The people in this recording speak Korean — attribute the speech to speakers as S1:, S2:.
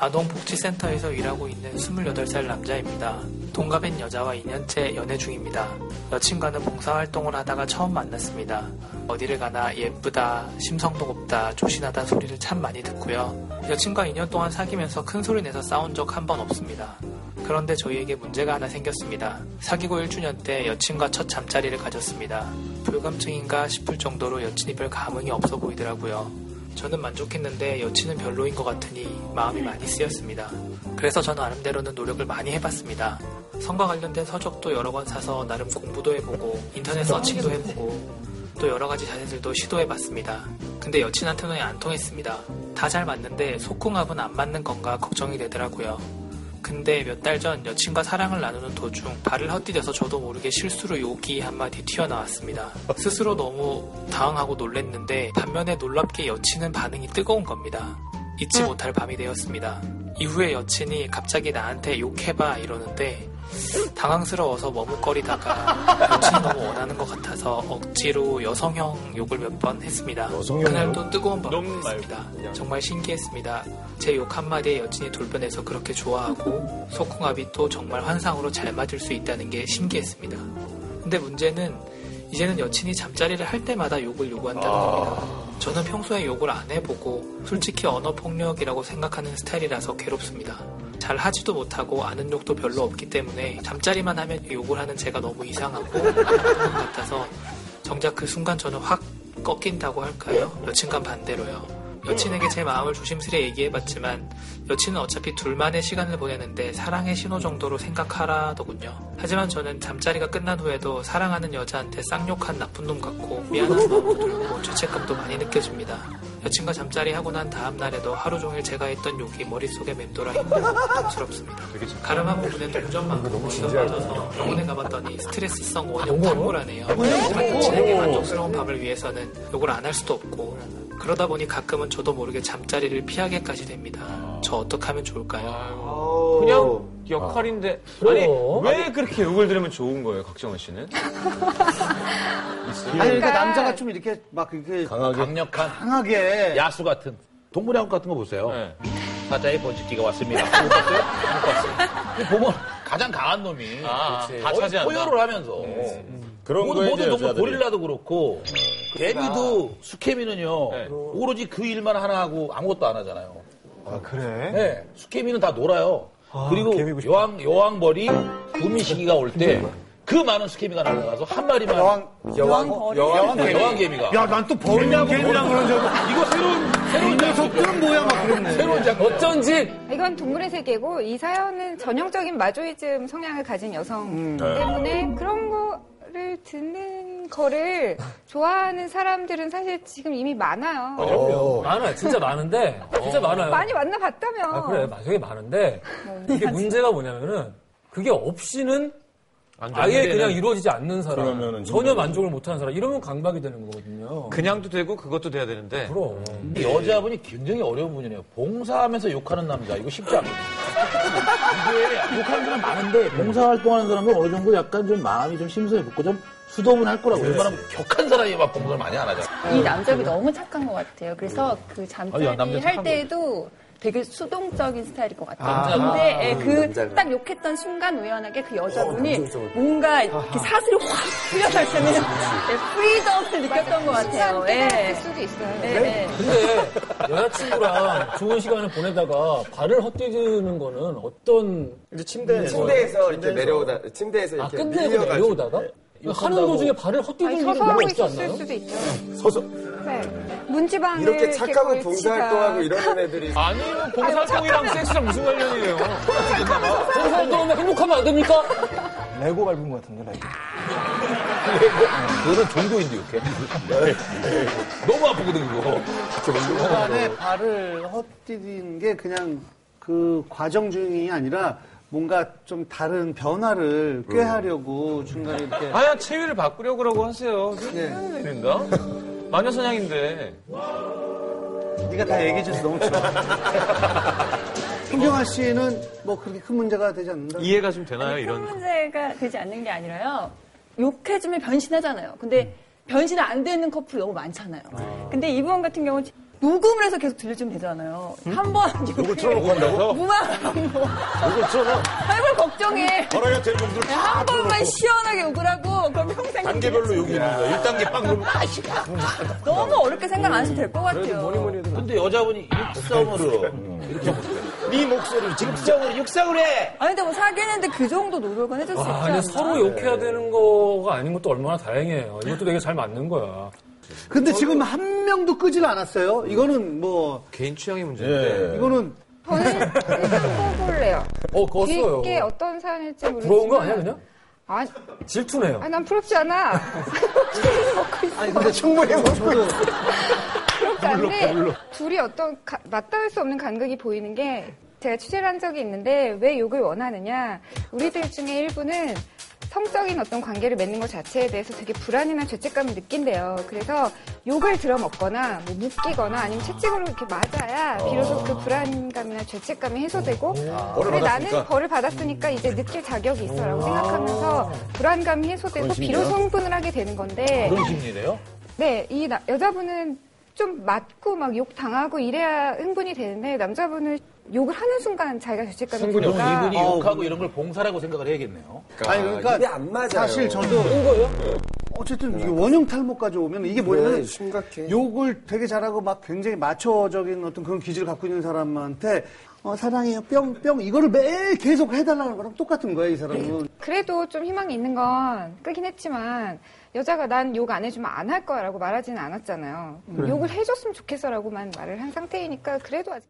S1: 아동복지센터에서 일하고 있는 28살 남자입니다. 동갑인 여자와 2년째 연애 중입니다. 여친과는 봉사활동을 하다가 처음 만났습니다. 어디를 가나 예쁘다, 심성도 곱다, 조신하다 소리를 참 많이 듣고요. 여친과 2년 동안 사귀면서 큰 소리 내서 싸운 적 한 번 없습니다. 그런데 저희에게 문제가 하나 생겼습니다. 사귀고 1주년 때 여친과 첫 잠자리를 가졌습니다. 불감증인가 싶을 정도로 여친이 별 감흥이 없어 보이더라고요. 저는 만족했는데 여친은 별로인 것 같으니 마음이 많이 쓰였습니다. 그래서 저는 나름대로는 노력을 많이 해봤습니다. 성과 관련된 서적도 여러 권 사서 나름 공부도 해보고 인터넷 서칭도 해보고 또 여러 가지 자세들도 시도해봤습니다. 근데 여친한테는 안 통했습니다. 다 잘 맞는데 속궁합은 안 맞는 건가 걱정이 되더라고요. 근데 몇 달 전 여친과 사랑을 나누는 도중 발을 헛디뎌서 저도 모르게 실수로 욕이 한마디 튀어나왔습니다. 스스로 너무 당황하고 놀랬는데 반면에 놀랍게 여친은 반응이 뜨거운 겁니다. 잊지 못할 밤이 되었습니다. 이후에 여친이 갑자기 나한테 욕해봐 이러는데 당황스러워서 머뭇거리다가 여친이 너무 원하는 것 같아서 억지로 여성형 욕을 몇 번 했습니다.
S2: 여성형
S1: 그날도 뜨거운
S3: 너무
S1: 밤이 됐습니다. 정말 신기했습니다. 제 욕 한마디에 여친이 돌변해서 그렇게 좋아하고 속궁합이 또 정말 환상으로 잘 맞을 수 있다는 게 신기했습니다. 근데 문제는 이제는 여친이 잠자리를 할 때마다 욕을 요구한다는 겁니다. 저는 평소에 욕을 안 해보고 솔직히 언어 폭력이라고 생각하는 스타일이라서 괴롭습니다. 잘 하지도 못하고 아는 욕도 별로 없기 때문에 잠자리만 하면 욕을 하는 제가 너무 이상하고 것 같아서 정작 그 순간 저는 확 꺾인다고 할까요? 여친과 반대로요. 여친에게 제 마음을 조심스레 얘기해봤지만 여친은 어차피 둘만의 시간을 보내는데 사랑의 신호 정도로 생각하라더군요. 하지만 저는 잠자리가 끝난 후에도 사랑하는 여자한테 쌍욕한 나쁜 놈 같고 미안한 마음도 들고 죄책감도 많이 느껴집니다. 여친과 잠자리 하고 난 다음 날에도 하루 종일 제가 했던 욕이 머릿속에 맴돌아 힘들고 부담스럽습니다. 가름한 부분에 동전만큼 머리가 빠져서 병원에 가봤더니 스트레스성 원형 탕골하네요. 여친에게 만족스러운 밤을 위해서는 욕을 안 할 수도 없고 그러다 보니 가끔은 저도 모르게 잠자리를 피하게까지 됩니다. 저 어떻게 하면 좋을까요?
S3: 그냥 역할인데 아니 왜 그렇게 욕을 들으면 좋은 거예요, 각정원 씨는?
S4: 아니 그러니까 남자가 좀 이렇게 막 이렇게
S2: 강하게.
S5: 강력한
S4: 강하게
S5: 야수 같은 동물의 왕국 같은 거 보세요.
S3: 네.
S5: 사자의 번식기가 왔습니다. 못 봤어요? 못 봤어요. 근데 보면 가장 강한 놈이
S3: 아, 다
S5: 거의
S3: 차지한다.
S5: 포효를 하면서
S2: 그런
S5: 모든,
S2: 거에
S5: 모든
S2: 이제
S5: 동물
S2: 여자들이
S5: 고릴라도 그렇고 개미도 수케미는요
S3: 네.
S5: 오로지 그 일만 하나 하고 아무것도 안 하잖아요.
S4: 아 그래?
S5: 네, 수케미는 다 놀아요. 그리고
S4: 개미고 싶다.
S5: 여왕 여왕벌이 구미 시기가 올 때 그 많은 수케미가 날아가서 한 마리만
S4: 여왕
S2: 여왕 여왕
S5: 네, 여왕 개미가
S4: 야 난또 버리냐고 개미랑 그런 줄 알고
S5: 이거 새로운 새로운
S4: 녀석들은 뭐야 막 그랬네
S5: 새로운 장
S6: 어쩐지
S7: 이건 동물의 세계고 이 사연은 전형적인 마조이즘 성향을 가진 여성 때문에 그런 거 를 듣는 거를 좋아하는 사람들은 사실 지금 이미 많아요.
S6: 많아요. 진짜 많은데 진짜 많아요.
S7: 많이 만나봤다며.
S6: 아, 그래, 되게 많은데 이게 문제가 뭐냐면은 그게 없이는 아예 그냥 이루어지지 않는 사람,
S2: 그러면은
S6: 전혀
S2: 좀-
S6: 만족을 못하는 사람 이러면 강박이 되는 거거든요.
S3: 그냥도 되고 그것도 돼야 되는데
S6: 그럼.
S5: 이 여자분이 굉장히 어려운 분이네요. 봉사하면서 욕하는 남자 이거 쉽지 않거든요. 이게 욕하는 사람 많은데 봉사활동하는 사람은 어느 정도 약간 좀 마음이 좀 심성이 붙고 좀 수도분 할 거라고. 얼마나 격한 사람이 막 봉사를 많이 안 하잖아.
S8: 이 남자분이 너무 착한 것 같아요. 그래서 그 잠자리
S5: 아, 남자
S8: 할 때에도 되게 수동적인 스타일일 것 같아요. 근데 예, 그딱 욕했던 순간 우연하게 그 여자분이 뭔가 이렇게 사슬이 확 풀려날 때는 예, 프리덤을 느꼈던 것 같아요. 예.
S7: 될 수도 있어요.
S8: 예, 예.
S6: 근데 여자친구랑 좋은 시간을 보내다가 발을 헛디디는 거는 어떤
S9: 이제 침대 침대에서 이렇게 내려오다 침대에서
S6: 아
S9: 이렇게
S6: 끝내고
S9: 밀려가지고
S6: 내려오다가 하는 도중에 발을 헛디디는 경우가
S7: 하고
S6: 없지 않나요?
S7: 수도 있죠.
S9: 서서
S7: 네. 문지방을
S9: 이렇게 착하고 봉사활동하고
S7: 지가-
S9: 이러는 애들이
S3: 아니 뭐 봉사활동이랑 섹스랑 무슨 관련이에요?
S6: 봉사활동하면 행복하면 안 됩니까?
S4: 레고 밟은 것 같은데 레고
S5: 그거는 종교인데 욕해. 너무 아프거든 그거.
S4: 중간에 발을 헛디딘 게 그냥 그 과정 중이 아니라 뭔가 좀 다른 변화를 꾀하려고 중간에 이렇게
S3: 아야 체위를 바꾸려고 그러고 하세요. 해야 되는가? 마녀 사냥인데.
S4: 네가 다 얘기해줘서 너무 좋아. 홍경아 씨는 뭐 그렇게 큰 문제가 되지 않는다?
S3: 이해가 좀 되나요
S8: 큰
S3: 이런? 거?
S8: 문제가 되지 않는 게 아니라요. 욕해주면 변신하잖아요. 근데 변신 안 되는 커플 너무 많잖아요. 근데 이분 같은 경우는 녹음을 해서 계속 들려주면 되잖아요. 한 번,
S2: 이걸 틀어놓고 한다고?
S8: 무망한 거.
S2: 이걸 틀어놓고
S8: 할머 걱정해.
S2: 허락이 되는 놈들
S8: 네, 한 번만 시원하게 욕을 하고, 그럼 평생.
S2: 단계별로 욕이 있는 거야. 1단계 빵 누르면 아, 씨.
S8: 너무 어렵게 생각 안 하셔도 될 것 같아요.
S5: 근데 여자분이 육성으로 이렇게 네 목소리를 직성으로 육성을 해.
S8: 아니, 근데 뭐 사귀는데 그 정도 노력은 해줄 수 있지
S6: 아,
S8: 않나?
S6: 근데 서로 욕해야 되는 거가 아닌 것도 얼마나 다행이에요. 이것도 되게 잘 맞는 거야.
S4: 근데 지금 한 명도 끄질 않았어요. 이거는 뭐
S3: 개인 취향의 문제인데.
S2: 예.
S4: 이거는
S7: 저는 뽑을래요.
S6: 어, 껐어요.
S7: 뒤에 어떤 사연일지 모르지만.
S6: 부러운 거 아니야, 그냥?
S7: 아니,
S6: 질투네요.
S7: 아, 난 부럽지 않아. 먹고 있어.
S4: 아니 근데 충분히 뭐 저도
S7: 부럽지 않은데 둘이 어떤 가- 맞닿을 수 없는 간극이 보이는 게 제가 취재를 한 적이 있는데 왜 욕을 원하느냐 우리들 중에 일부는 성적인 어떤 관계를 맺는 것 자체에 대해서 되게 불안이나 죄책감을 느낀대요. 그래서 욕을 들어먹거나 뭐 묶이거나 아니면 채찍으로 이렇게 맞아야 비로소 그 불안감이나 죄책감이 해소되고 그래 나는 벌을 받았으니까 이제 느낄 자격이 있어라고 생각하면서 불안감이 해소되고 비로소 흥분을 하게 되는 건데
S5: 그런 심리래요?
S7: 네, 이 나- 여자분은 좀 맞고 막 욕 당하고 이래야 흥분이 되는데 남자분은 욕을 하는 순간 자기가 죄책감이
S5: 그럼
S7: 드니까
S5: 이분이 욕하고 이런 걸 봉사라고 생각을 해야겠네요.
S4: 아니 그러니까
S9: 입이 안 맞아요.
S4: 사실 저도 어쨌든 이게 원형 탈모까지 오면 이게 뭐냐면
S9: 네, 심각해.
S4: 욕을 되게 잘하고 막 굉장히 마초적인 어떤 그런 기질을 갖고 있는 사람한테 어, 사랑해요 뿅뿅 이거를 매일 계속 해달라는 거랑 똑같은 거예요 이 사람은
S7: 그래도 좀 희망이 있는 건 끄긴 했지만 여자가 난 욕 안 해주면 안 할 거야라고 말하지는 않았잖아요. 욕을 해줬으면 좋겠어라고만 말을 한 상태이니까 그래도 아직